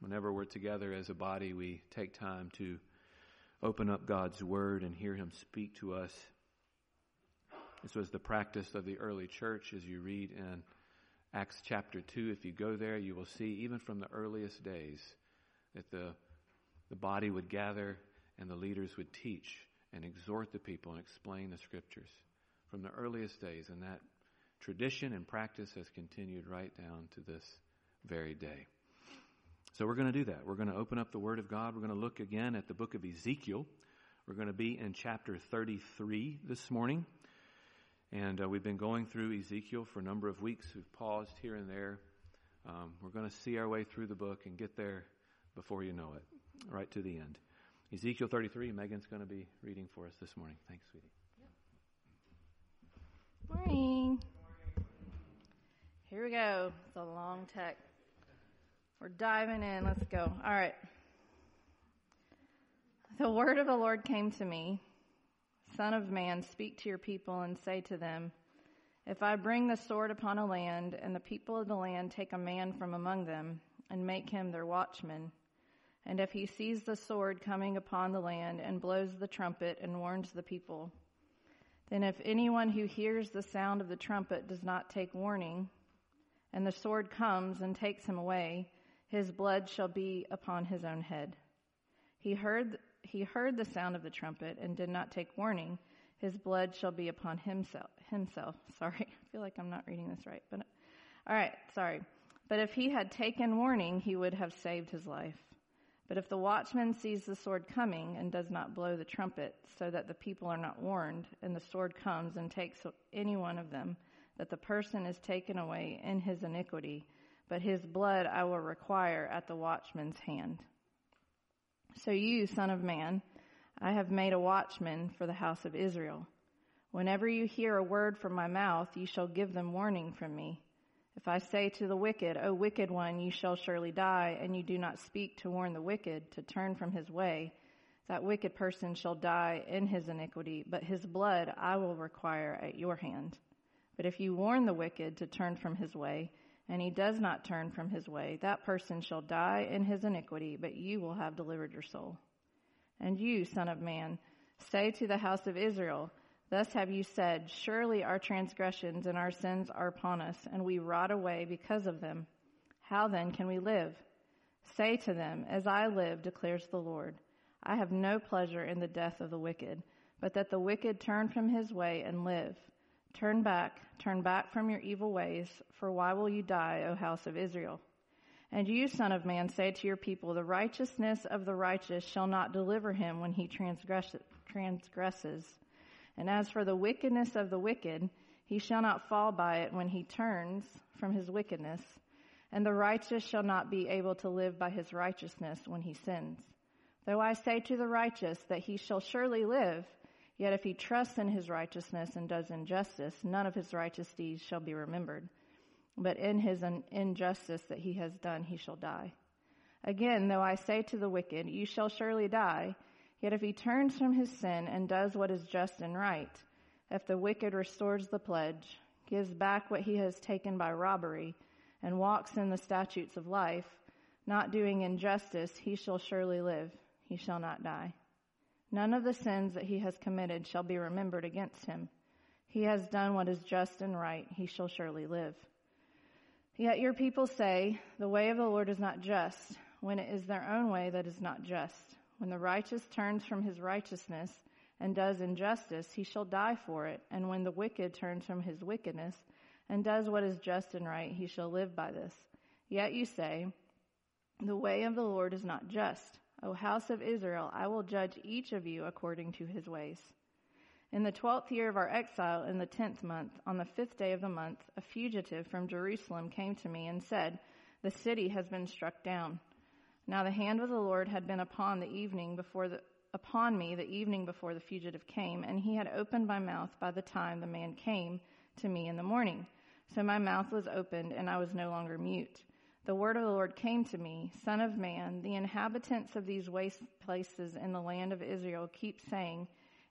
whenever we're together as a body, we take time to open up God's Word and hear Him speak to us. This was the practice of the early church as you read in Acts chapter 2. If you go there, you will see, even from the earliest days, that the, the body would gather and the leaders would teach and exhort the people and explain the scriptures from the earliest days. And that tradition and practice has continued right down to this very day. So we're going to do that. We're going to open up the Word of God. We're going to look again at the book of Ezekiel. We're going to be in chapter 33 this morning. And uh, we've been going through Ezekiel for a number of weeks. We've paused here and there. Um, we're going to see our way through the book and get there before you know it, right to the end. Ezekiel 33, Megan's going to be reading for us this morning. Thanks, sweetie. Morning. Here we go. It's a long text. We're diving in. Let's go. All right. The word of the Lord came to me Son of man, speak to your people and say to them, If I bring the sword upon a land, and the people of the land take a man from among them, and make him their watchman, and if he sees the sword coming upon the land, and blows the trumpet, and warns the people, then if anyone who hears the sound of the trumpet does not take warning, and the sword comes and takes him away, his blood shall be upon his own head. He heard, he heard the sound of the trumpet and did not take warning. His blood shall be upon himself. Himself. Sorry. I feel like I'm not reading this right, but all right. Sorry. But if he had taken warning, he would have saved his life. But if the watchman sees the sword coming and does not blow the trumpet so that the people are not warned and the sword comes and takes any one of them, that the person is taken away in his iniquity but his blood I will require at the watchman's hand. So you, son of man, I have made a watchman for the house of Israel. Whenever you hear a word from my mouth, you shall give them warning from me. If I say to the wicked, O wicked one, you shall surely die, and you do not speak to warn the wicked to turn from his way, that wicked person shall die in his iniquity, but his blood I will require at your hand. But if you warn the wicked to turn from his way, and he does not turn from his way, that person shall die in his iniquity, but you will have delivered your soul. And you, son of man, say to the house of Israel, Thus have you said, Surely our transgressions and our sins are upon us, and we rot away because of them. How then can we live? Say to them, As I live, declares the Lord, I have no pleasure in the death of the wicked, but that the wicked turn from his way and live. Turn back, turn back from your evil ways, for why will you die, O house of Israel? And you, son of man, say to your people, the righteousness of the righteous shall not deliver him when he transgresses. And as for the wickedness of the wicked, he shall not fall by it when he turns from his wickedness. And the righteous shall not be able to live by his righteousness when he sins. Though I say to the righteous that he shall surely live, Yet if he trusts in his righteousness and does injustice, none of his righteous deeds shall be remembered. But in his injustice that he has done, he shall die. Again, though I say to the wicked, you shall surely die, yet if he turns from his sin and does what is just and right, if the wicked restores the pledge, gives back what he has taken by robbery, and walks in the statutes of life, not doing injustice, he shall surely live. He shall not die. None of the sins that he has committed shall be remembered against him. He has done what is just and right. He shall surely live. Yet your people say, the way of the Lord is not just, when it is their own way that is not just. When the righteous turns from his righteousness and does injustice, he shall die for it. And when the wicked turns from his wickedness and does what is just and right, he shall live by this. Yet you say, the way of the Lord is not just. O house of Israel, I will judge each of you according to his ways. In the twelfth year of our exile, in the tenth month, on the fifth day of the month, a fugitive from Jerusalem came to me and said, The city has been struck down. Now the hand of the Lord had been upon the evening before the, upon me the evening before the fugitive came, and he had opened my mouth by the time the man came to me in the morning. So my mouth was opened, and I was no longer mute the word of the Lord came to me, Son of man, the inhabitants of these waste places in the land of Israel keep saying,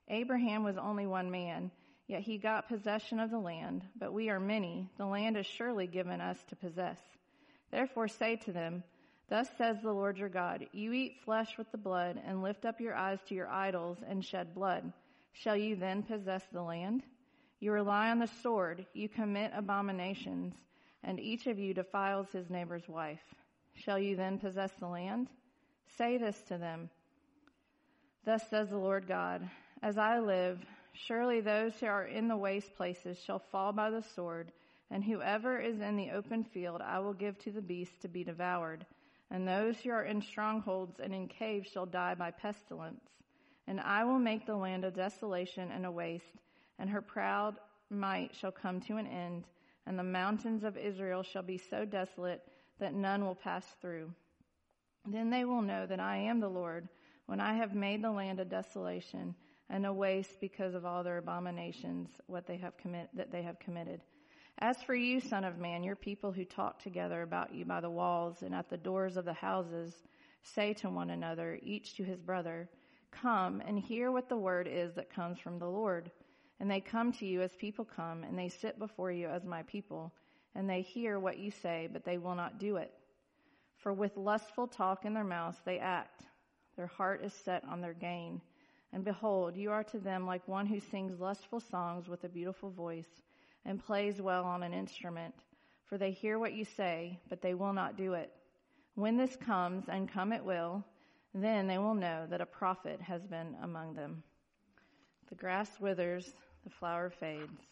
Abraham was only one man, yet he got possession of the land, but we are many. The land is surely given us to possess. Therefore say to them, Thus says the Lord your God You eat flesh with the blood, and lift up your eyes to your idols, and shed blood. Shall you then possess the land? You rely on the sword, you commit abominations, and each of you defiles his neighbor's wife. Shall you then possess the land? Say this to them Thus says the Lord God As I live, surely those who are in the waste places shall fall by the sword, and whoever is in the open field I will give to the beast to be devoured and those who are in strongholds and in caves shall die by pestilence. And I will make the land a desolation and a waste, and her proud might shall come to an end, and the mountains of Israel shall be so desolate that none will pass through. Then they will know that I am the Lord, when I have made the land a desolation and a waste because of all their abominations, what they have commit, that they have committed. As for you, son of man, your people who talk together about you by the walls and at the doors of the houses say to one another, each to his brother, Come and hear what the word is that comes from the Lord. And they come to you as people come, and they sit before you as my people, and they hear what you say, but they will not do it. For with lustful talk in their mouths they act. Their heart is set on their gain. And behold, you are to them like one who sings lustful songs with a beautiful voice and plays well on an instrument, for they hear what you say, but they will not do it. When this comes, and come it will, then they will know that a prophet has been among them. The grass withers, the flower fades,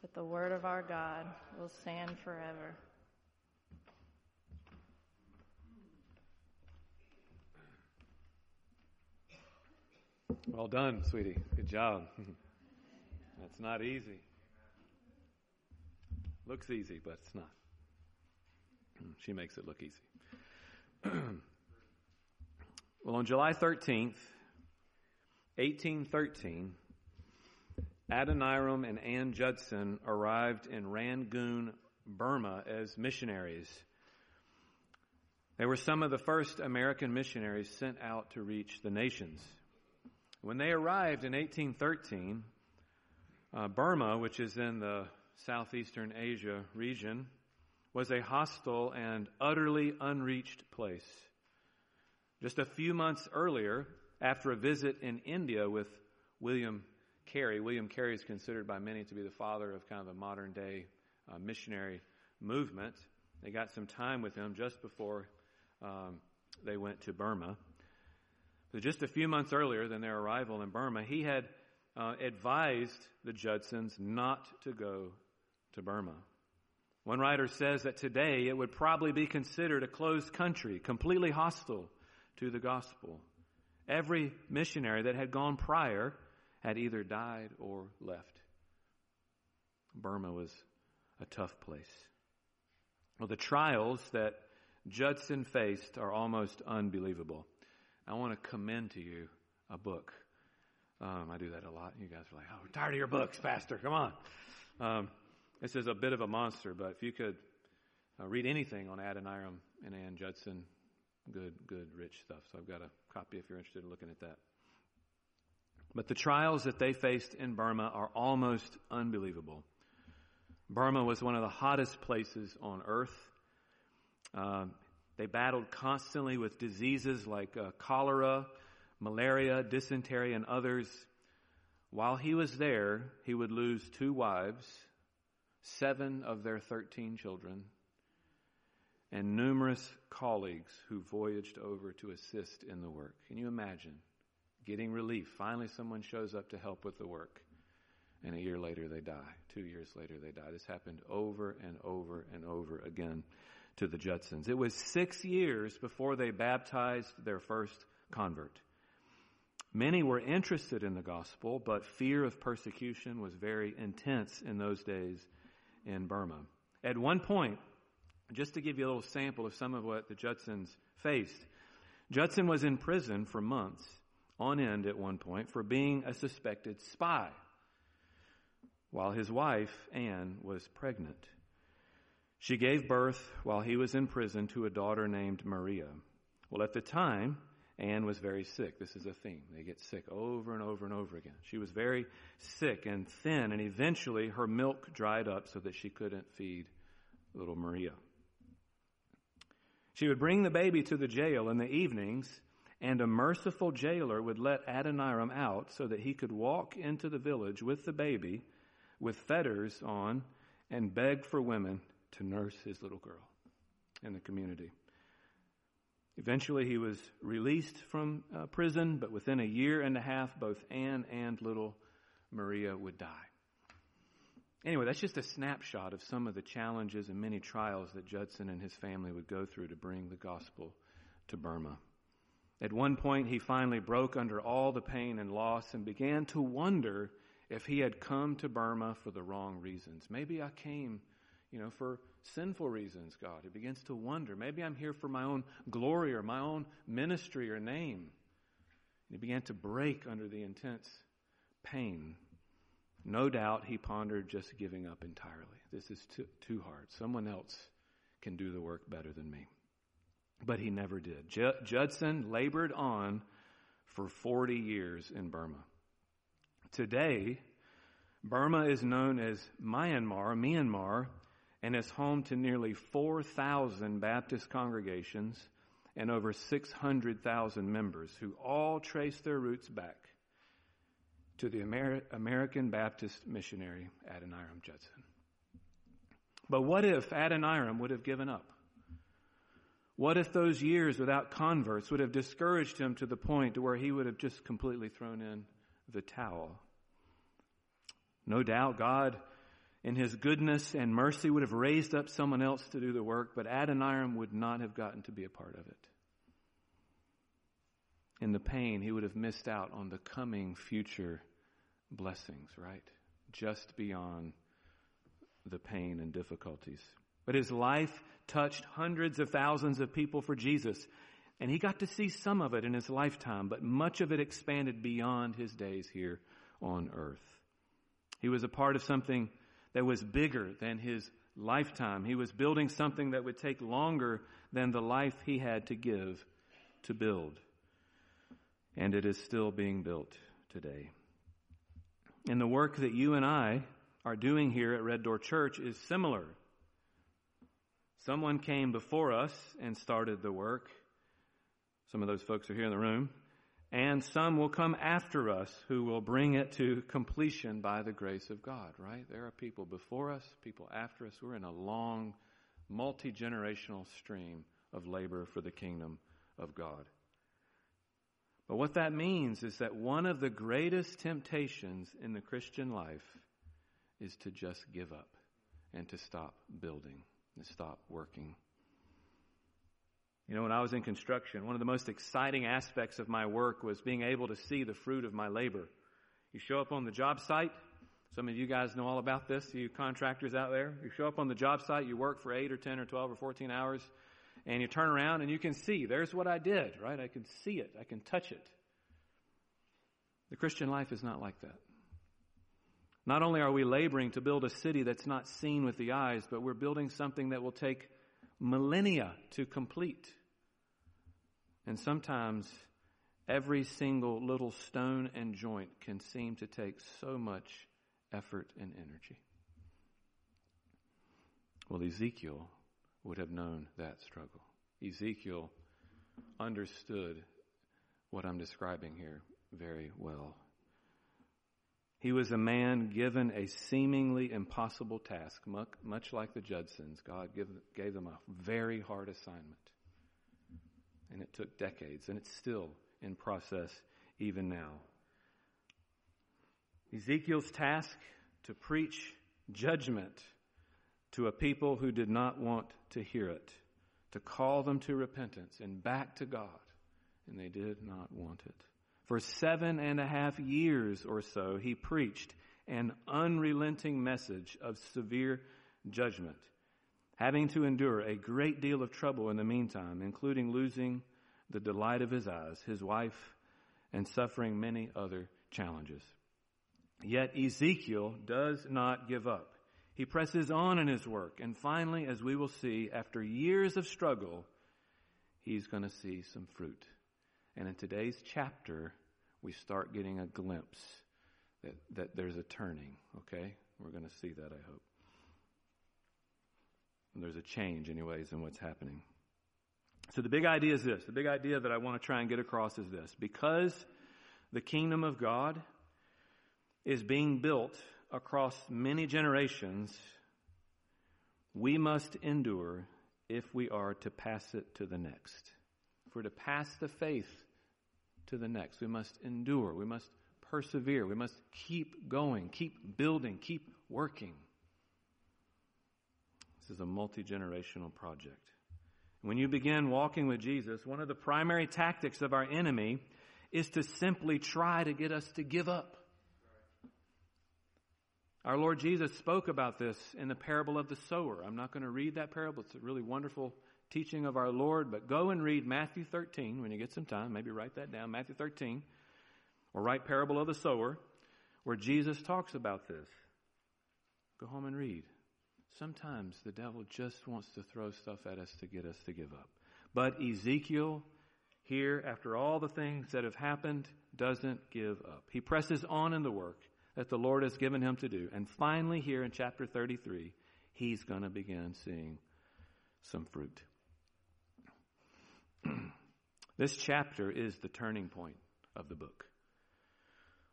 but the word of our God will stand forever. Well done, sweetie. Good job. That's not easy. Looks easy, but it's not. She makes it look easy. well, on July 13th, 1813, Adoniram and Ann Judson arrived in Rangoon, Burma as missionaries. They were some of the first American missionaries sent out to reach the nations. When they arrived in 1813, uh, Burma, which is in the Southeastern Asia region, was a hostile and utterly unreached place. Just a few months earlier, after a visit in India with William Carey, William Carey is considered by many to be the father of kind of the modern day uh, missionary movement. They got some time with him just before um, they went to Burma. So just a few months earlier than their arrival in Burma, he had uh, advised the Judsons not to go to Burma. One writer says that today it would probably be considered a closed country, completely hostile to the gospel. Every missionary that had gone prior had either died or left. Burma was a tough place. Well, the trials that Judson faced are almost unbelievable. I want to commend to you a book. Um, I do that a lot. You guys are like, oh, we're tired of your books, Pastor. Come on. Um, this is a bit of a monster, but if you could uh, read anything on Adoniram and Ann Judson, good, good, rich stuff. So I've got a copy if you're interested in looking at that. But the trials that they faced in Burma are almost unbelievable. Burma was one of the hottest places on earth. Um, they battled constantly with diseases like uh, cholera, malaria, dysentery, and others. While he was there, he would lose two wives seven of their 13 children, and numerous colleagues who voyaged over to assist in the work. Can you imagine getting relief? Finally, someone shows up to help with the work, and a year later they die. Two years later they die. This happened over and over and over again to the Judsons. It was six years before they baptized their first convert. Many were interested in the gospel, but fear of persecution was very intense in those days in Burma. At one point, just to give you a little sample of some of what the Judsons faced, Judson was in prison for months on end at one point for being a suspected spy while his wife, Ann, was pregnant. She gave birth while he was in prison to a daughter named Maria. Well, at the time, Ann was very sick. This is a theme. They get sick over and over and over again. She was very sick and thin, and eventually her milk dried up so that she couldn't feed little Maria. She would bring the baby to the jail in the evenings, and a merciful jailer would let Adoniram out so that he could walk into the village with the baby with fetters on and beg for women to nurse his little girl in the community. Eventually, he was released from uh, prison, but within a year and a half, both Ann and little Maria would die. Anyway, that's just a snapshot of some of the challenges and many trials that Judson and his family would go through to bring the gospel to Burma. At one point, he finally broke under all the pain and loss and began to wonder if he had come to Burma for the wrong reasons. Maybe I came, you know, for sinful reasons, God. He begins to wonder. Maybe I'm here for my own glory or my own ministry or name. And he began to break under the intense pain. No doubt he pondered just giving up entirely. This is too, too hard. Someone else can do the work better than me. But he never did. Judson labored on for 40 years in Burma. Today, Burma is known as Myanmar, Myanmar, and is home to nearly 4,000 Baptist congregations and over 600,000 members who all trace their roots back to the Amer- American Baptist missionary Adoniram Judson. But what if Adoniram would have given up? What if those years without converts would have discouraged him to the point to where he would have just completely thrown in the towel? No doubt God, in his goodness and mercy, would have raised up someone else to do the work, but Adoniram would not have gotten to be a part of it. In the pain, he would have missed out on the coming future blessings, right? Just beyond the pain and difficulties. But his life touched hundreds of thousands of people for Jesus. And he got to see some of it in his lifetime, but much of it expanded beyond his days here on earth. He was a part of something that was bigger than his lifetime. He was building something that would take longer than the life he had to give to build. And it is still being built today. And the work that you and I are doing here at Red Door Church is similar. Someone came before us and started the work. Some of those folks are here in the room. And some will come after us who will bring it to completion by the grace of God, right? There are people before us, people after us. We're in a long, multi generational stream of labor for the kingdom of God. But what that means is that one of the greatest temptations in the Christian life is to just give up and to stop building and stop working. You know, when I was in construction, one of the most exciting aspects of my work was being able to see the fruit of my labor. You show up on the job site. Some of you guys know all about this, you contractors out there. You show up on the job site, you work for 8 or 10 or 12 or 14 hours, and you turn around and you can see, there's what I did, right? I can see it, I can touch it. The Christian life is not like that. Not only are we laboring to build a city that's not seen with the eyes, but we're building something that will take millennia to complete. And sometimes every single little stone and joint can seem to take so much effort and energy. Well, Ezekiel would have known that struggle. Ezekiel understood what I'm describing here very well. He was a man given a seemingly impossible task, much like the Judsons. God gave them a very hard assignment. And it took decades, and it's still in process even now. Ezekiel's task to preach judgment to a people who did not want to hear it, to call them to repentance and back to God, and they did not want it. For seven and a half years or so, he preached an unrelenting message of severe judgment, having to endure a great deal of trouble in the meantime, including losing the delight of his eyes, his wife, and suffering many other challenges. Yet Ezekiel does not give up. He presses on in his work, and finally, as we will see, after years of struggle, he's going to see some fruit. And in today's chapter, we start getting a glimpse that, that there's a turning, okay? We're going to see that, I hope. And there's a change, anyways, in what's happening. So the big idea is this. The big idea that I want to try and get across is this. Because the kingdom of God is being built across many generations, we must endure if we are to pass it to the next. If we're to pass the faith to the next, we must endure. We must persevere. We must keep going, keep building, keep working. This is a multi generational project. When you begin walking with Jesus, one of the primary tactics of our enemy is to simply try to get us to give up. Our Lord Jesus spoke about this in the parable of the sower. I'm not going to read that parable. It's a really wonderful teaching of our Lord, but go and read Matthew 13 when you get some time. Maybe write that down. Matthew 13 or write parable of the sower where Jesus talks about this. Go home and read. Sometimes the devil just wants to throw stuff at us to get us to give up. But Ezekiel, here, after all the things that have happened, doesn't give up. He presses on in the work that the Lord has given him to do. And finally, here in chapter 33, he's going to begin seeing some fruit. This chapter is the turning point of the book.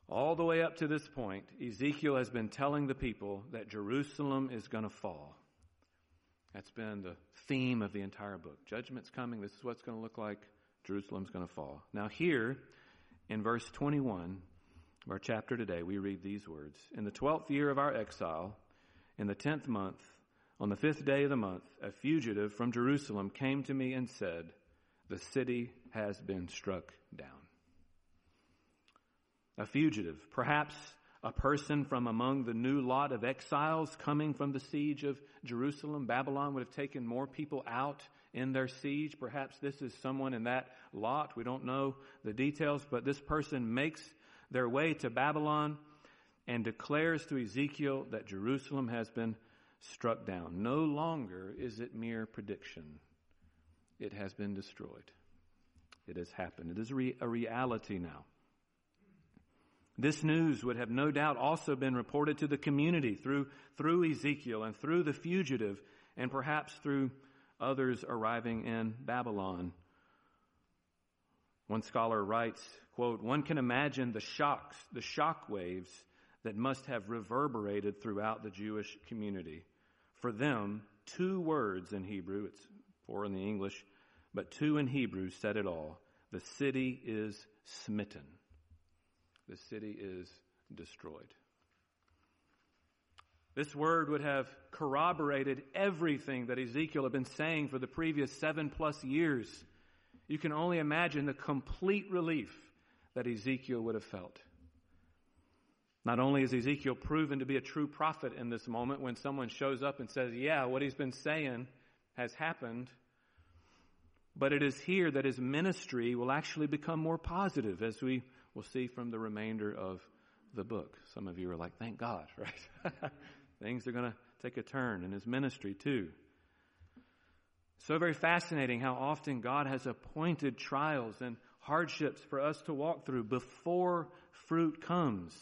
All the way up to this point, Ezekiel has been telling the people that Jerusalem is going to fall. That's been the theme of the entire book. Judgment's coming. This is what's going to look like. Jerusalem's going to fall. Now, here in verse 21 of our chapter today, we read these words In the twelfth year of our exile, in the tenth month, on the fifth day of the month, a fugitive from Jerusalem came to me and said, The city has been struck down a fugitive, perhaps a person from among the new lot of exiles coming from the siege of Jerusalem. Babylon would have taken more people out in their siege. Perhaps this is someone in that lot. We don't know the details, but this person makes their way to Babylon and declares to Ezekiel that Jerusalem has been struck down. No longer is it mere prediction. It has been destroyed. It has happened. It is a reality now. This news would have no doubt also been reported to the community through, through Ezekiel and through the fugitive and perhaps through others arriving in Babylon. One scholar writes, quote, one can imagine the shocks, the shock waves that must have reverberated throughout the Jewish community. For them, two words in Hebrew, it's four in the English, but two in Hebrew said it all. The city is smitten the city is destroyed. This word would have corroborated everything that Ezekiel had been saying for the previous seven plus years. You can only imagine the complete relief that Ezekiel would have felt. Not only is Ezekiel proven to be a true prophet in this moment when someone shows up and says, Yeah, what he's been saying has happened, but it is here that his ministry will actually become more positive as we we'll see from the remainder of the book. Some of you are like, thank God, right? Things are going to take a turn in his ministry too. So very fascinating how often God has appointed trials and hardships for us to walk through before fruit comes.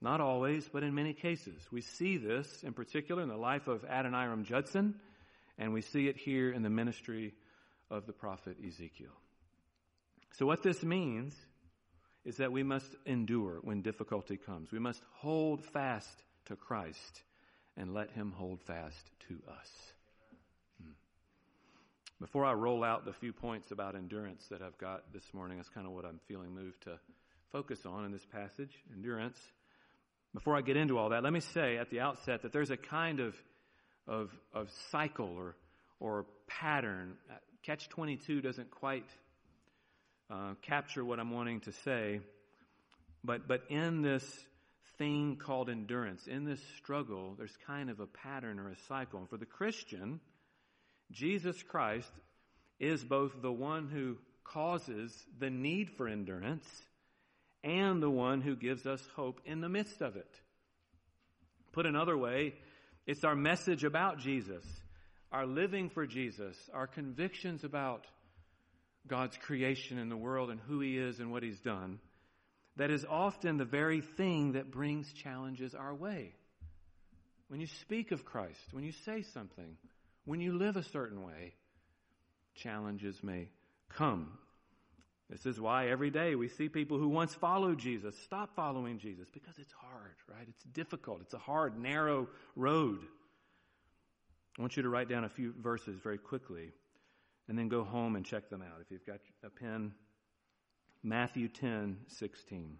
Not always, but in many cases. We see this in particular in the life of Adoniram Judson, and we see it here in the ministry of the prophet Ezekiel. So, what this means is that we must endure when difficulty comes. We must hold fast to Christ and let Him hold fast to us. Hmm. Before I roll out the few points about endurance that I've got this morning, that's kind of what I'm feeling moved to focus on in this passage endurance. Before I get into all that, let me say at the outset that there's a kind of, of, of cycle or, or pattern. Catch 22 doesn't quite uh, capture what I'm wanting to say. But, but in this thing called endurance, in this struggle, there's kind of a pattern or a cycle. And for the Christian, Jesus Christ is both the one who causes the need for endurance and the one who gives us hope in the midst of it. Put another way, it's our message about Jesus, our living for Jesus, our convictions about God's creation in the world and who He is and what He's done, that is often the very thing that brings challenges our way. When you speak of Christ, when you say something, when you live a certain way, challenges may come. This is why every day we see people who once followed Jesus stop following Jesus because it's hard, right? It's difficult. It's a hard, narrow road. I want you to write down a few verses very quickly and then go home and check them out. If you've got a pen, Matthew 10, 16.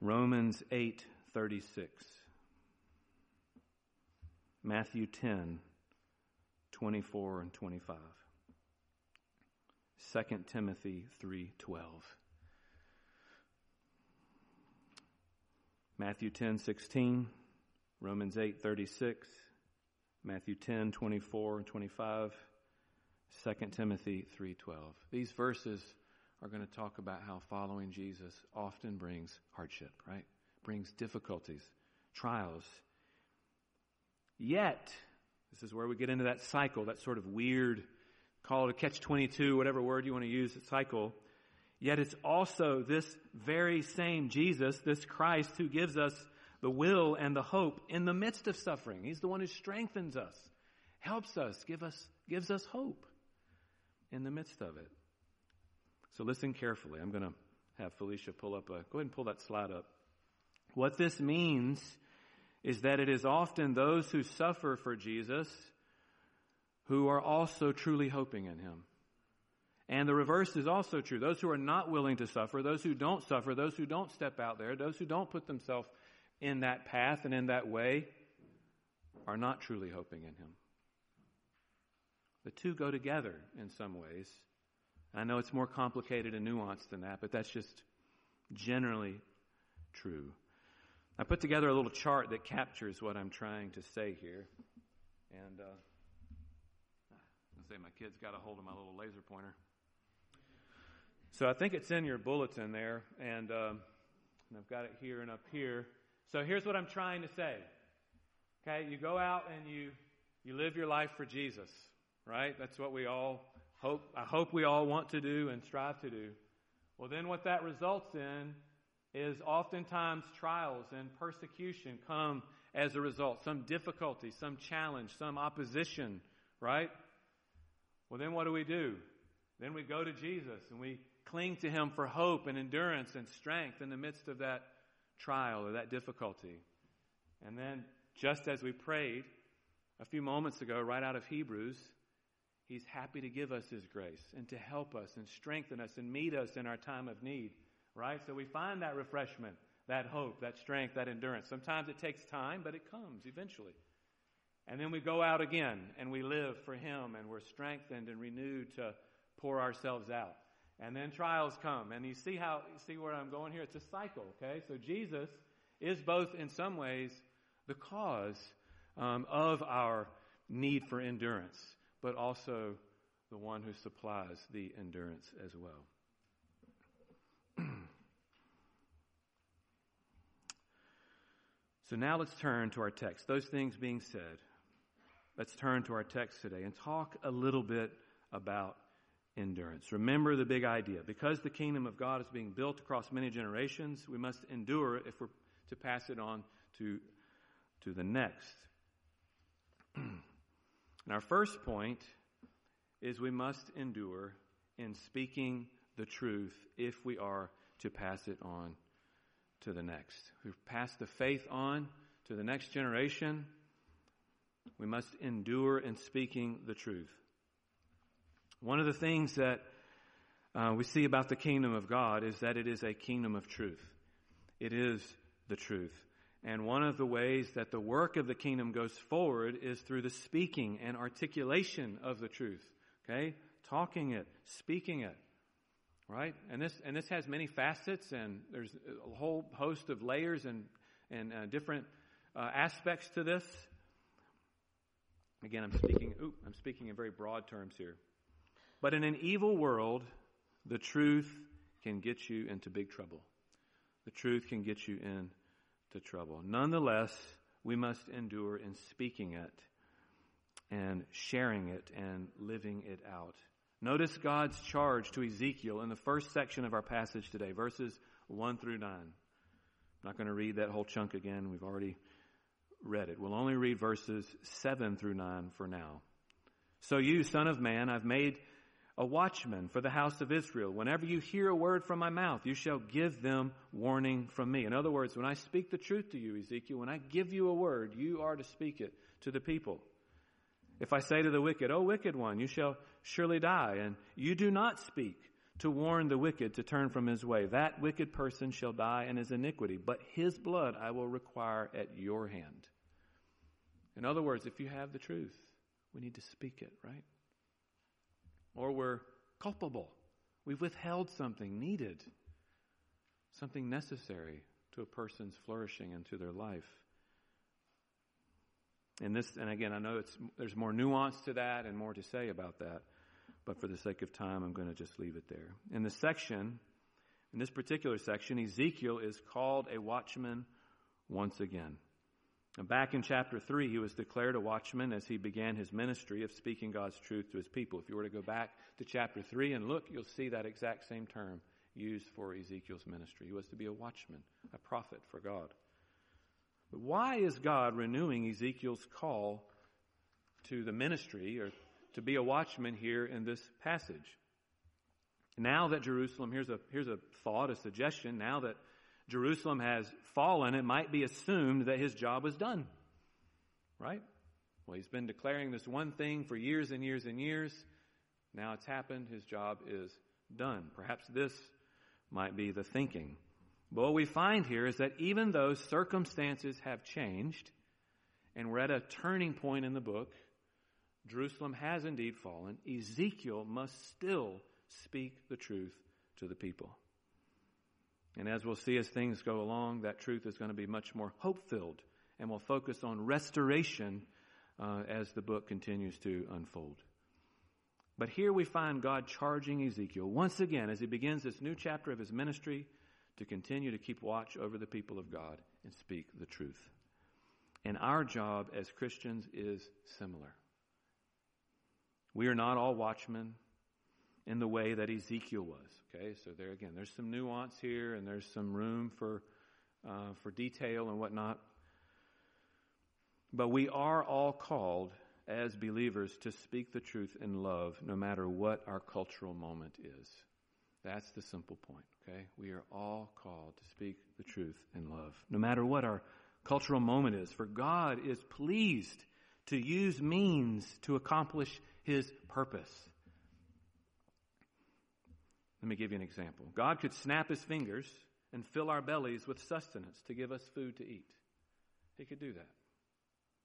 Romans 8, 36. Matthew 10, 24 and 25. 2 Timothy 3:12. Matthew 10:16, Romans 8:36, Matthew 10:24 and 25, 2 Timothy 3:12. These verses are going to talk about how following Jesus often brings hardship, right? Brings difficulties, trials. Yet, this is where we get into that cycle, that sort of weird call it a catch 22, whatever word you want to use, cycle. Yet it's also this very same Jesus, this Christ, who gives us the will and the hope in the midst of suffering. He's the one who strengthens us, helps us, give us, gives us hope in the midst of it. So listen carefully. I'm going to have Felicia pull up a, go ahead and pull that slide up. What this means is that it is often those who suffer for Jesus who are also truly hoping in him. And the reverse is also true. Those who are not willing to suffer, those who don't suffer, those who don't step out there, those who don't put themselves in that path and in that way, are not truly hoping in him. The two go together in some ways. I know it's more complicated and nuanced than that, but that's just generally true. I put together a little chart that captures what I'm trying to say here. And uh, say my kid's got a hold of my little laser pointer. So I think it's in your bulletin there, and, um, and I've got it here and up here. So here's what I'm trying to say. Okay, you go out and you you live your life for Jesus, right? That's what we all hope. I hope we all want to do and strive to do. Well, then what that results in is oftentimes trials and persecution come as a result. Some difficulty, some challenge, some opposition, right? Well, then what do we do? Then we go to Jesus and we cling to Him for hope and endurance and strength in the midst of that trial or that difficulty. And then, just as we prayed a few moments ago, right out of Hebrews, He's happy to give us His grace and to help us and strengthen us and meet us in our time of need, right? So we find that refreshment, that hope, that strength, that endurance. Sometimes it takes time, but it comes eventually. And then we go out again and we live for Him and we're strengthened and renewed to pour ourselves out. And then trials come. And you see how, see where I'm going here? It's a cycle, okay? So Jesus is both in some ways the cause um, of our need for endurance, but also the one who supplies the endurance as well. so now let's turn to our text. Those things being said, let's turn to our text today and talk a little bit about endurance. Remember the big idea. Because the kingdom of God is being built across many generations, we must endure if we're to pass it on to, to the next. and our first point is we must endure in speaking the truth if we are to pass it on to the next. We've passed the faith on to the next generation. We must endure in speaking the truth. One of the things that uh, we see about the kingdom of God is that it is a kingdom of truth. It is the truth. And one of the ways that the work of the kingdom goes forward is through the speaking and articulation of the truth. Okay? Talking it, speaking it. Right? And this, and this has many facets and there's a whole host of layers and, and uh, different uh, aspects to this. Again, I'm speaking, I'm speaking in very broad terms here. But in an evil world, the truth can get you into big trouble. The truth can get you into trouble. Nonetheless, we must endure in speaking it and sharing it and living it out. Notice God's charge to Ezekiel in the first section of our passage today, verses 1 through 9. I'm not going to read that whole chunk again. We've already read it. We'll only read verses 7 through 9 for now. So you, son of man, I've made a watchman for the house of Israel. Whenever you hear a word from my mouth, you shall give them warning from me. In other words, when I speak the truth to you, Ezekiel, when I give you a word, you are to speak it to the people. If I say to the wicked, O wicked one, you shall surely die, and you do not speak to warn the wicked to turn from his way, that wicked person shall die in his iniquity, but his blood I will require at your hand. In other words, if you have the truth, we need to speak it, right? Or we're culpable. We've withheld something needed, something necessary to a person's flourishing and to their life. And this, and again, I know it's, there's more nuance to that and more to say about that, but for the sake of time, I'm going to just leave it there. In the section, in this particular section, Ezekiel is called a watchman once again. Back in chapter 3, he was declared a watchman as he began his ministry of speaking God's truth to his people. If you were to go back to chapter 3 and look, you'll see that exact same term used for Ezekiel's ministry. He was to be a watchman, a prophet for God. But why is God renewing Ezekiel's call to the ministry or to be a watchman here in this passage? Now that Jerusalem, here's a, here's a thought, a suggestion, now that Jerusalem has fallen, it might be assumed that his job was done. Right? Well, he's been declaring this one thing for years and years and years. Now it's happened. His job is done. Perhaps this might be the thinking. But what we find here is that even though circumstances have changed, and we're at a turning point in the book, Jerusalem has indeed fallen, Ezekiel must still speak the truth to the people. And as we'll see as things go along, that truth is going to be much more hope filled and will focus on restoration uh, as the book continues to unfold. But here we find God charging Ezekiel once again as he begins this new chapter of his ministry to continue to keep watch over the people of God and speak the truth. And our job as Christians is similar. We are not all watchmen in the way that Ezekiel was. Okay, so there again, there's some nuance here, and there's some room for uh, for detail and whatnot. But we are all called as believers to speak the truth in love, no matter what our cultural moment is. That's the simple point. Okay, we are all called to speak the truth in love, no matter what our cultural moment is. For God is pleased to use means to accomplish His purpose. Let me give you an example. God could snap his fingers and fill our bellies with sustenance to give us food to eat. He could do that.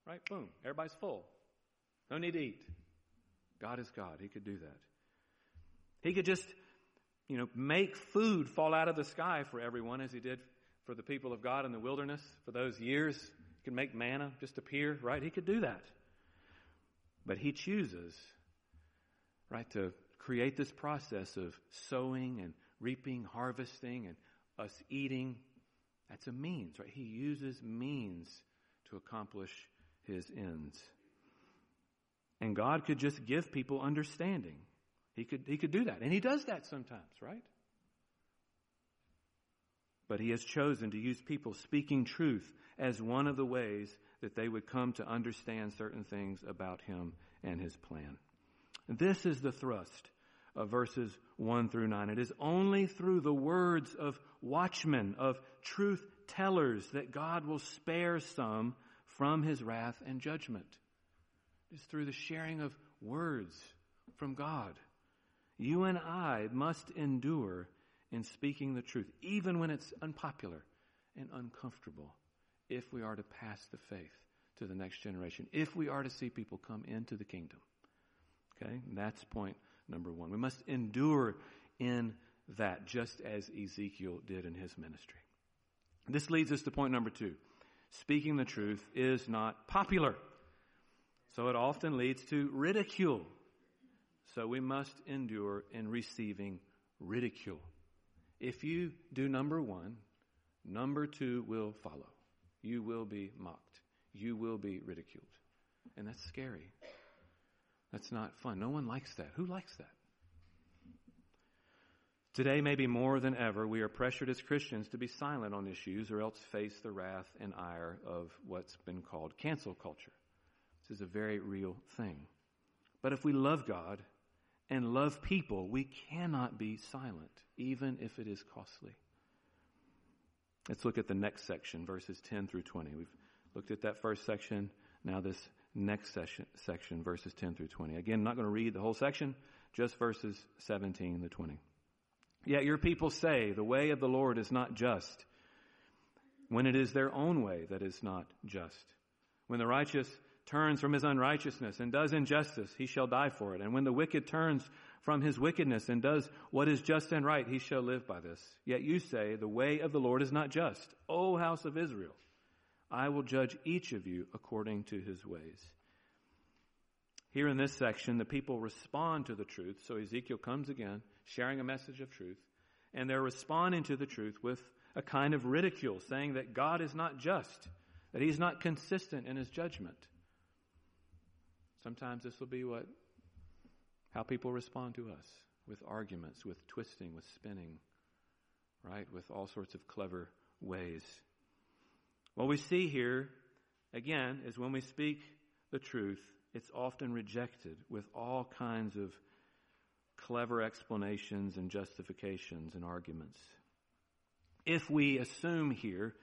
Right? Boom. Everybody's full. No need to eat. God is God. He could do that. He could just, you know, make food fall out of the sky for everyone as he did for the people of God in the wilderness for those years. He could make manna just appear, right? He could do that. But he chooses, right, to create this process of sowing and reaping, harvesting, and us eating. That's a means, right? He uses means to accomplish his ends. And God could just give people understanding. He could, he could do that. And he does that sometimes, right? But he has chosen to use people speaking truth as one of the ways that they would come to understand certain things about him and his plan. This is the thrust of verses 1 through 9. It is only through the words of watchmen, of truth tellers, that God will spare some from his wrath and judgment. It is through the sharing of words from God. You and I must endure in speaking the truth, even when it's unpopular and uncomfortable, if we are to pass the faith to the next generation, if we are to see people come into the kingdom. Okay? And that's point number one. We must endure in that, just as Ezekiel did in his ministry. This leads us to point number two. Speaking the truth is not popular. So it often leads to ridicule. So we must endure in receiving ridicule. If you do number one, number two will follow. You will be mocked. You will be ridiculed. And that's scary. That's not fun. No one likes that. Who likes that? Today, maybe more than ever, we are pressured as Christians to be silent on issues or else face the wrath and ire of what's been called cancel culture. This is a very real thing. But if we love God and love people, we cannot be silent, even if it is costly. Let's look at the next section, verses 10 through 20. We've looked at that first section. Now, this next section, section verses 10 through 20. Again, I'm not going to read the whole section, just verses 17 to 20. Yet your people say, The way of the Lord is not just, when it is their own way that is not just. When the righteous turns from his unrighteousness and does injustice, he shall die for it. And when the wicked turns from his wickedness and does what is just and right, he shall live by this. Yet you say, The way of the Lord is not just. O house of Israel, I will judge each of you according to his ways. Here in this section, the people respond to the truth. So Ezekiel comes again, sharing a message of truth, and they're responding to the truth with a kind of ridicule, saying that God is not just, that he's not consistent in his judgment. Sometimes this will be what how people respond to us with arguments, with twisting, with spinning, right? With all sorts of clever ways. What we see here, again, is when we speak the truth, it's often rejected with all kinds of clever explanations and justifications and arguments. If we assume here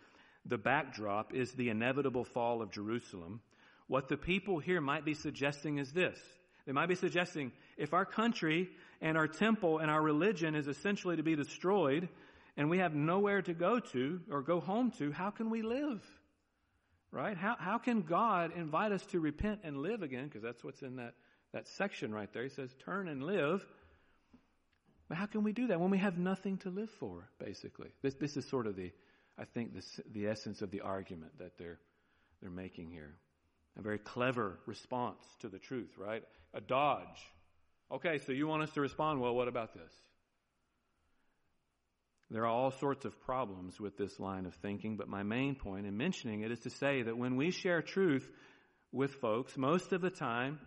the backdrop is the inevitable fall of Jerusalem, what the people here might be suggesting is this. They might be suggesting if our country and our temple and our religion is essentially to be destroyed and we have nowhere to go to or go home to, how can we live? Right? How, how can God invite us to repent and live again? Because that's what's in that, that section right there. He says, turn and live. But how can we do that when we have nothing to live for, basically? This, this is sort of the, I think, the, the essence of the argument that they're, they're making here. A very clever response to the truth, right? A dodge. Okay, so you want us to respond, well, what about this? There are all sorts of problems with this line of thinking, but my main point in mentioning it is to say that when we share truth with folks, most of the time,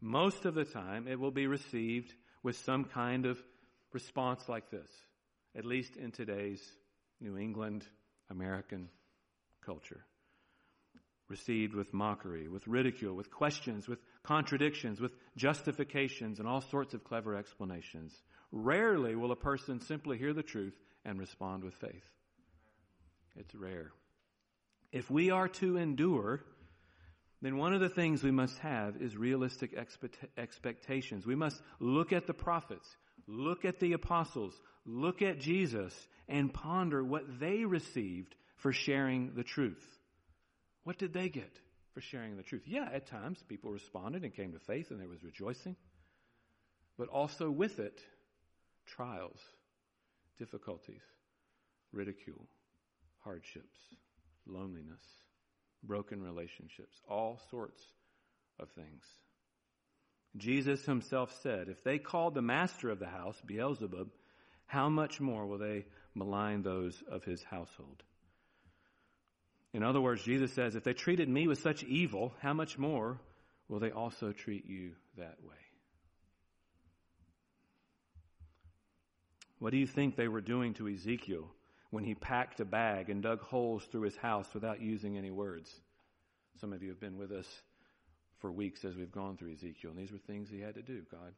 most of the time, it will be received with some kind of response like this, at least in today's New England American culture. Received with mockery, with ridicule, with questions, with contradictions, with justifications, and all sorts of clever explanations. Rarely will a person simply hear the truth and respond with faith. It's rare. If we are to endure, then one of the things we must have is realistic expectations. We must look at the prophets, look at the apostles, look at Jesus, and ponder what they received for sharing the truth. What did they get for sharing the truth? Yeah, at times people responded and came to faith and there was rejoicing. But also with it, trials, difficulties, ridicule, hardships, loneliness, broken relationships, all sorts of things. Jesus himself said, If they called the master of the house Beelzebub, how much more will they malign those of his household? In other words, Jesus says, If they treated me with such evil, how much more will they also treat you that way? What do you think they were doing to Ezekiel when he packed a bag and dug holes through his house without using any words? Some of you have been with us for weeks as we've gone through Ezekiel, and these were things he had to do. God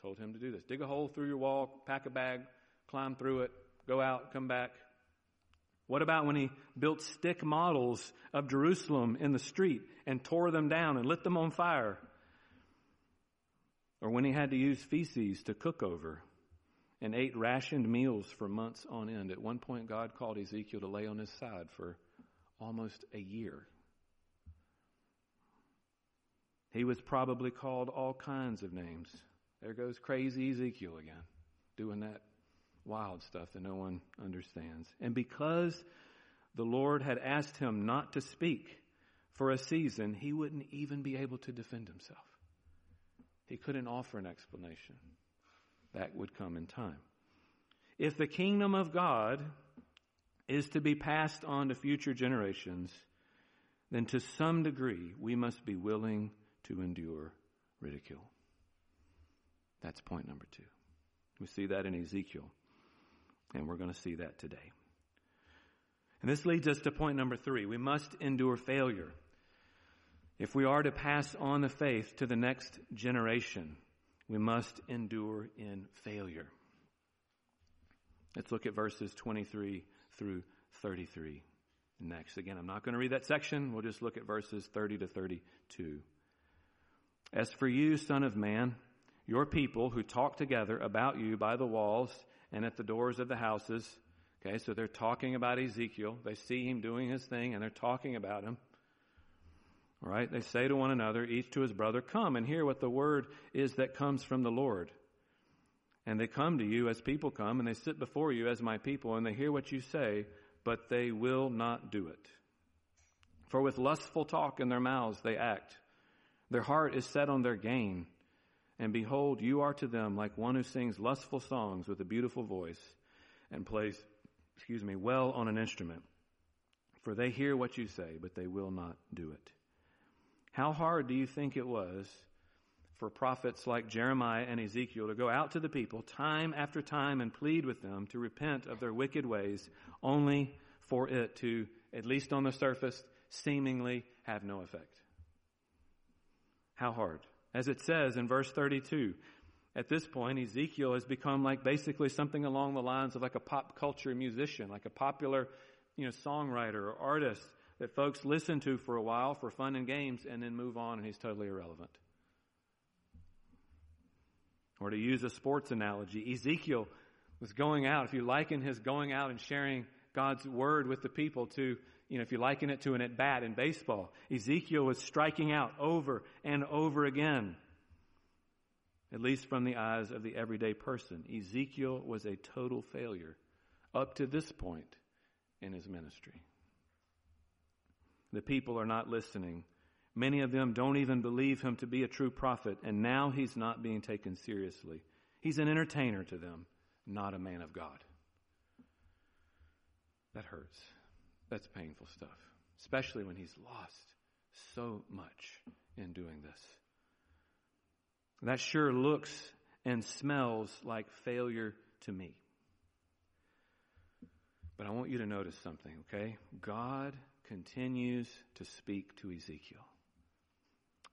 told him to do this. Dig a hole through your wall, pack a bag, climb through it, go out, come back. What about when he built stick models of Jerusalem in the street and tore them down and lit them on fire? Or when he had to use feces to cook over and ate rationed meals for months on end. At one point, God called Ezekiel to lay on his side for almost a year. He was probably called all kinds of names. There goes crazy Ezekiel again, doing that wild stuff that no one understands. And because the Lord had asked him not to speak for a season, he wouldn't even be able to defend himself. He couldn't offer an explanation. That would come in time. If the kingdom of God is to be passed on to future generations, then to some degree we must be willing to endure ridicule. That's point number two. We see that in Ezekiel, and we're going to see that today. And this leads us to point number three. We must endure failure. If we are to pass on the faith to the next generation, we must endure in failure. Let's look at verses 23 through 33 next. Again, I'm not going to read that section. We'll just look at verses 30 to 32. As for you, Son of Man, your people who talk together about you by the walls and at the doors of the houses, okay, so they're talking about Ezekiel. They see him doing his thing and they're talking about him. Right, they say to one another, each to his brother, Come and hear what the word is that comes from the Lord. And they come to you as people come, and they sit before you as my people, and they hear what you say, but they will not do it. For with lustful talk in their mouths they act. Their heart is set on their gain. And behold, you are to them like one who sings lustful songs with a beautiful voice and plays, excuse me, well on an instrument. For they hear what you say, but they will not do it. How hard do you think it was for prophets like Jeremiah and Ezekiel to go out to the people time after time and plead with them to repent of their wicked ways, only for it to, at least on the surface, seemingly have no effect? How hard? As it says in verse 32, at this point, Ezekiel has become like basically something along the lines of like a pop culture musician, like a popular, you know, songwriter or artist that folks listen to for a while for fun and games and then move on and he's totally irrelevant. Or to use a sports analogy, Ezekiel was going out, if you liken his going out and sharing God's word with the people to, you know, if you liken it to an at bat in baseball, Ezekiel was striking out over and over again. At least from the eyes of the everyday person. Ezekiel was a total failure up to this point in his ministry. The people are not listening. Many of them don't even believe him to be a true prophet, and now he's not being taken seriously. He's an entertainer to them, not a man of God. That hurts. That's painful stuff, especially when he's lost so much in doing this. That sure looks and smells like failure to me. But I want you to notice something, okay? God continues to speak to Ezekiel.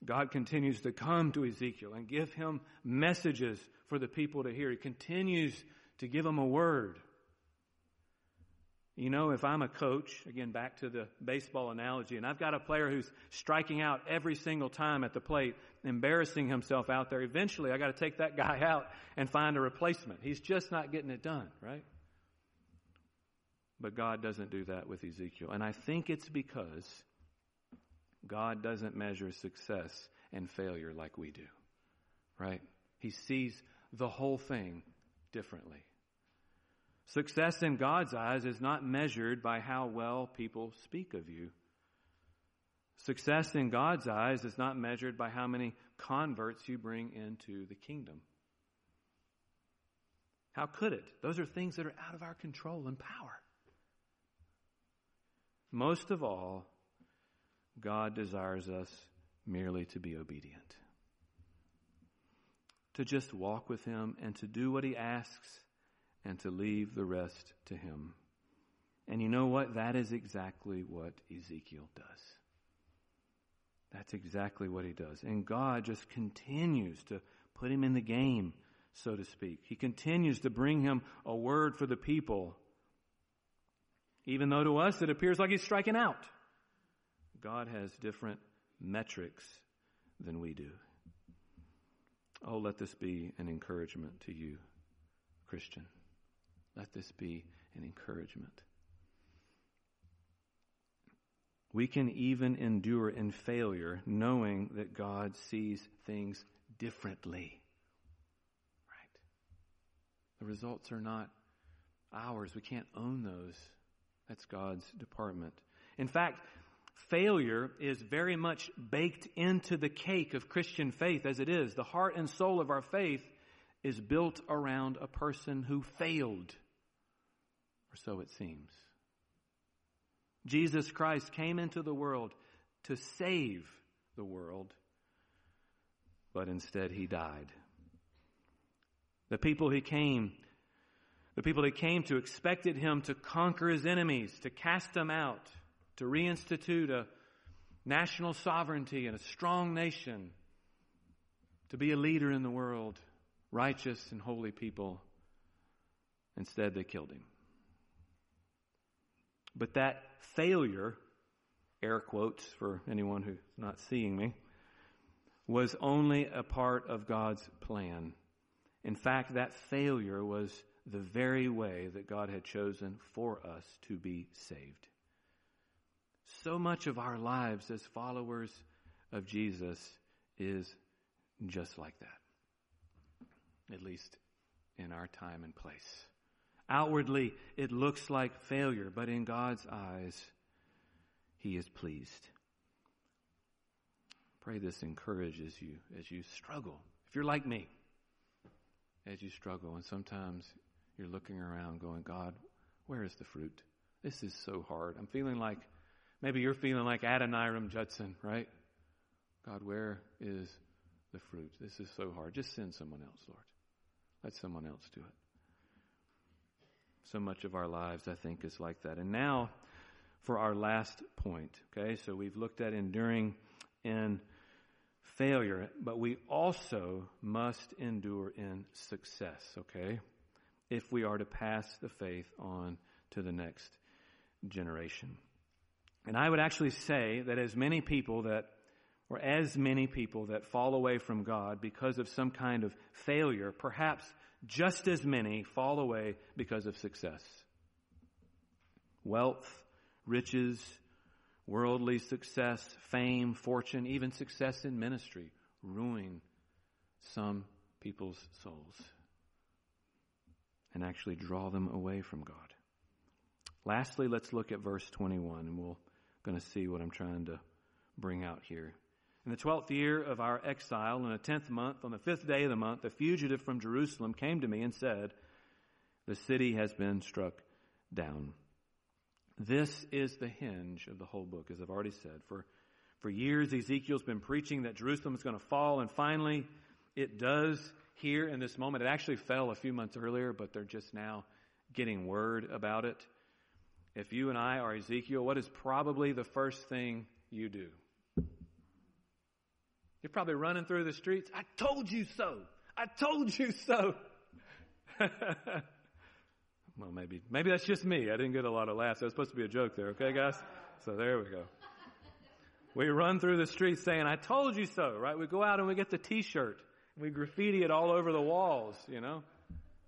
God continues to come to Ezekiel and give him messages for the people to hear. He continues to give him a word. You know, if I'm a coach, again, back to the baseball analogy, and I've got a player who's striking out every single time at the plate, embarrassing himself out there, eventually I got to take that guy out and find a replacement. He's just not getting it done, right? But God doesn't do that with Ezekiel. And I think it's because God doesn't measure success and failure like we do. Right? He sees the whole thing differently. Success in God's eyes is not measured by how well people speak of you. Success in God's eyes is not measured by how many converts you bring into the kingdom. How could it? Those are things that are out of our control and power. Most of all, God desires us merely to be obedient. To just walk with Him and to do what He asks and to leave the rest to Him. And you know what? That is exactly what Ezekiel does. That's exactly what he does. And God just continues to put him in the game, so to speak. He continues to bring him a word for the people even though to us it appears like he's striking out. God has different metrics than we do. Oh, let this be an encouragement to you, Christian. Let this be an encouragement. We can even endure in failure knowing that God sees things differently. Right? The results are not ours. We can't own those. That's God's department. In fact, failure is very much baked into the cake of Christian faith as it is. The heart and soul of our faith is built around a person who failed, or so it seems. Jesus Christ came into the world to save the world, but instead he died. The people he came the people he came to expected him to conquer his enemies, to cast them out, to reinstitute a national sovereignty and a strong nation, to be a leader in the world, righteous and holy people. Instead, they killed him. But that failure, air quotes for anyone who's not seeing me, was only a part of God's plan. In fact, that failure was the very way that God had chosen for us to be saved. So much of our lives as followers of Jesus is just like that, at least in our time and place. Outwardly, it looks like failure, but in God's eyes, He is pleased. Pray this encourages you as you struggle. If you're like me, as you struggle, and sometimes you're looking around going, God, where is the fruit? This is so hard. I'm feeling like, maybe you're feeling like Adoniram Judson, right? God, where is the fruit? This is so hard. Just send someone else, Lord. Let someone else do it. So much of our lives, I think, is like that. And now for our last point. Okay, so we've looked at enduring in failure, but we also must endure in success. Okay, if we are to pass the faith on to the next generation. And I would actually say that as many people that or as many people that fall away from God because of some kind of failure, perhaps just as many fall away because of success. Wealth, riches, worldly success, fame, fortune, even success in ministry ruin some people's souls and actually draw them away from God. Lastly, let's look at verse 21 and we're going to see what I'm trying to bring out here. In the twelfth year of our exile, in the tenth month, on the fifth day of the month, a fugitive from Jerusalem came to me and said, The city has been struck down. This is the hinge of the whole book, as I've already said. For, for years, Ezekiel's been preaching that Jerusalem is going to fall, and finally, it does here in this moment. It actually fell a few months earlier, but they're just now getting word about it. If you and I are Ezekiel, what is probably the first thing you do? You're probably running through the streets. I told you so. I told you so. well, maybe, maybe that's just me. I didn't get a lot of laughs. That was supposed to be a joke there. Okay, guys? So there we go. We run through the streets saying, I told you so, right? We go out and we get the t-shirt. We graffiti it all over the walls, you know?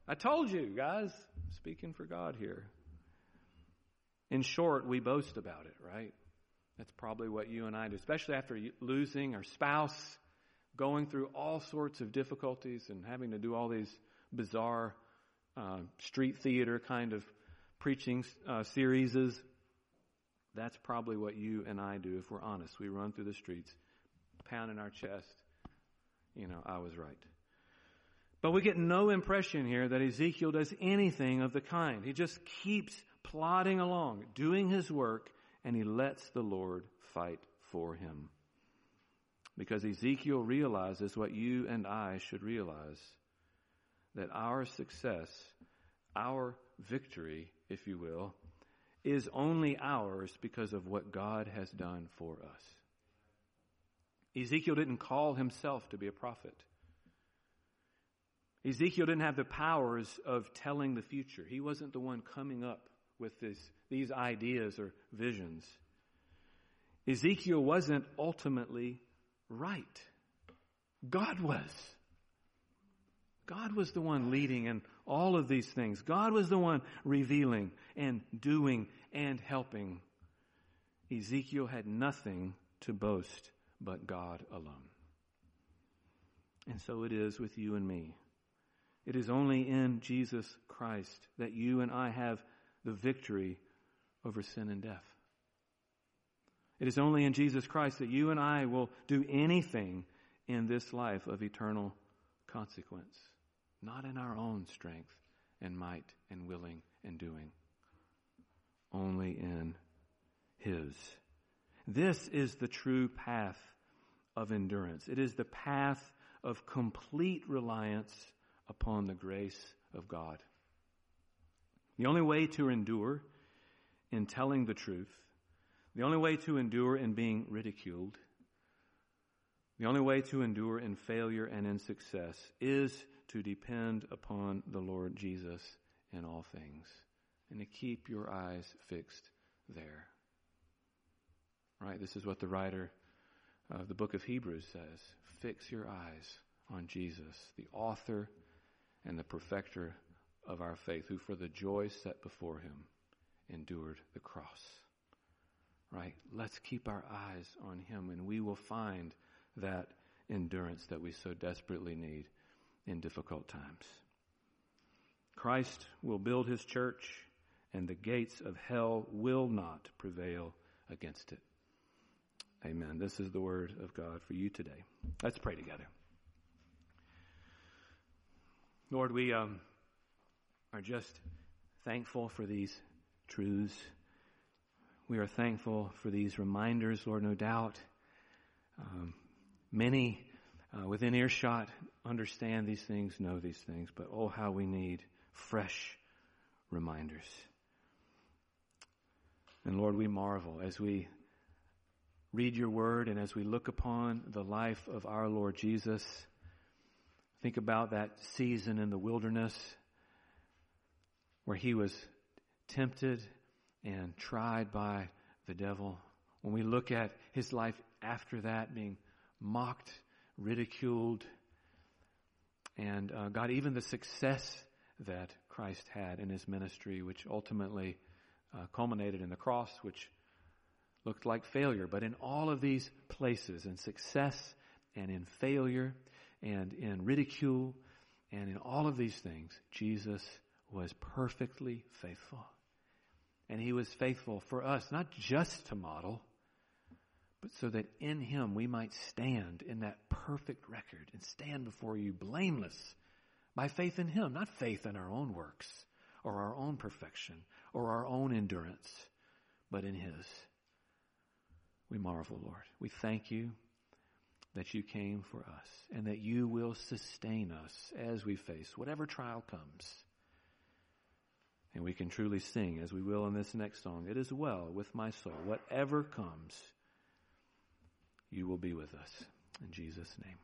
I told you, guys. Speaking for God here. In short, we boast about it, right? That's probably what you and I do, especially after losing our spouse, going through all sorts of difficulties and having to do all these bizarre uh, street theater kind of preaching uh, series. That's probably what you and I do if we're honest. We run through the streets, pounding our chest. You know, I was right. But we get no impression here that Ezekiel does anything of the kind. He just keeps plodding along, doing his work, and he lets the Lord fight for him. Because Ezekiel realizes what you and I should realize that our success, our victory, if you will, is only ours because of what God has done for us. Ezekiel didn't call himself to be a prophet. Ezekiel didn't have the powers of telling the future. He wasn't the one coming up with this, these ideas or visions. Ezekiel wasn't ultimately right. God was. God was the one leading in all of these things. God was the one revealing and doing and helping. Ezekiel had nothing to boast but God alone. And so it is with you and me. It is only in Jesus Christ that you and I have the victory over sin and death. It is only in Jesus Christ that you and I will do anything in this life of eternal consequence, not in our own strength and might and willing and doing, only in His. This is the true path of endurance. It is the path of complete reliance upon the grace of God. The only way to endure in telling the truth, The only way to endure in being ridiculed, the only way to endure in failure and in success is to depend upon the Lord Jesus in all things and to keep your eyes fixed there. Right? This is what the writer of the book of Hebrews says. Fix your eyes on Jesus, the author and the perfecter of our faith, who for the joy set before him endured the cross. Right? Let's keep our eyes on him and we will find that endurance that we so desperately need in difficult times. Christ will build his church and the gates of hell will not prevail against it. Amen. This is the word of God for you today. Let's pray together. Lord, we um, are just thankful for these truths. We are thankful for these reminders, Lord, no doubt. Um, many uh, within earshot understand these things, know these things, but oh, how we need fresh reminders. And Lord, we marvel as we read your word and as we look upon the life of our Lord Jesus. Think about that season in the wilderness where he was tempted and tried by the devil. When we look at his life after that being mocked, ridiculed, and uh, God, even the success that Christ had in his ministry, which ultimately uh, culminated in the cross, which looked like failure. But in all of these places, in success and in failure and in ridicule and in all of these things, Jesus was perfectly faithful. And he was faithful for us, not just to model, but so that in him we might stand in that perfect record and stand before you blameless by faith in him, not faith in our own works or our own perfection or our own endurance, but in his. We marvel, Lord. We thank you that you came for us and that you will sustain us as we face whatever trial comes. And we can truly sing, as we will in this next song, It is well with my soul. Whatever comes, you will be with us. In Jesus' name.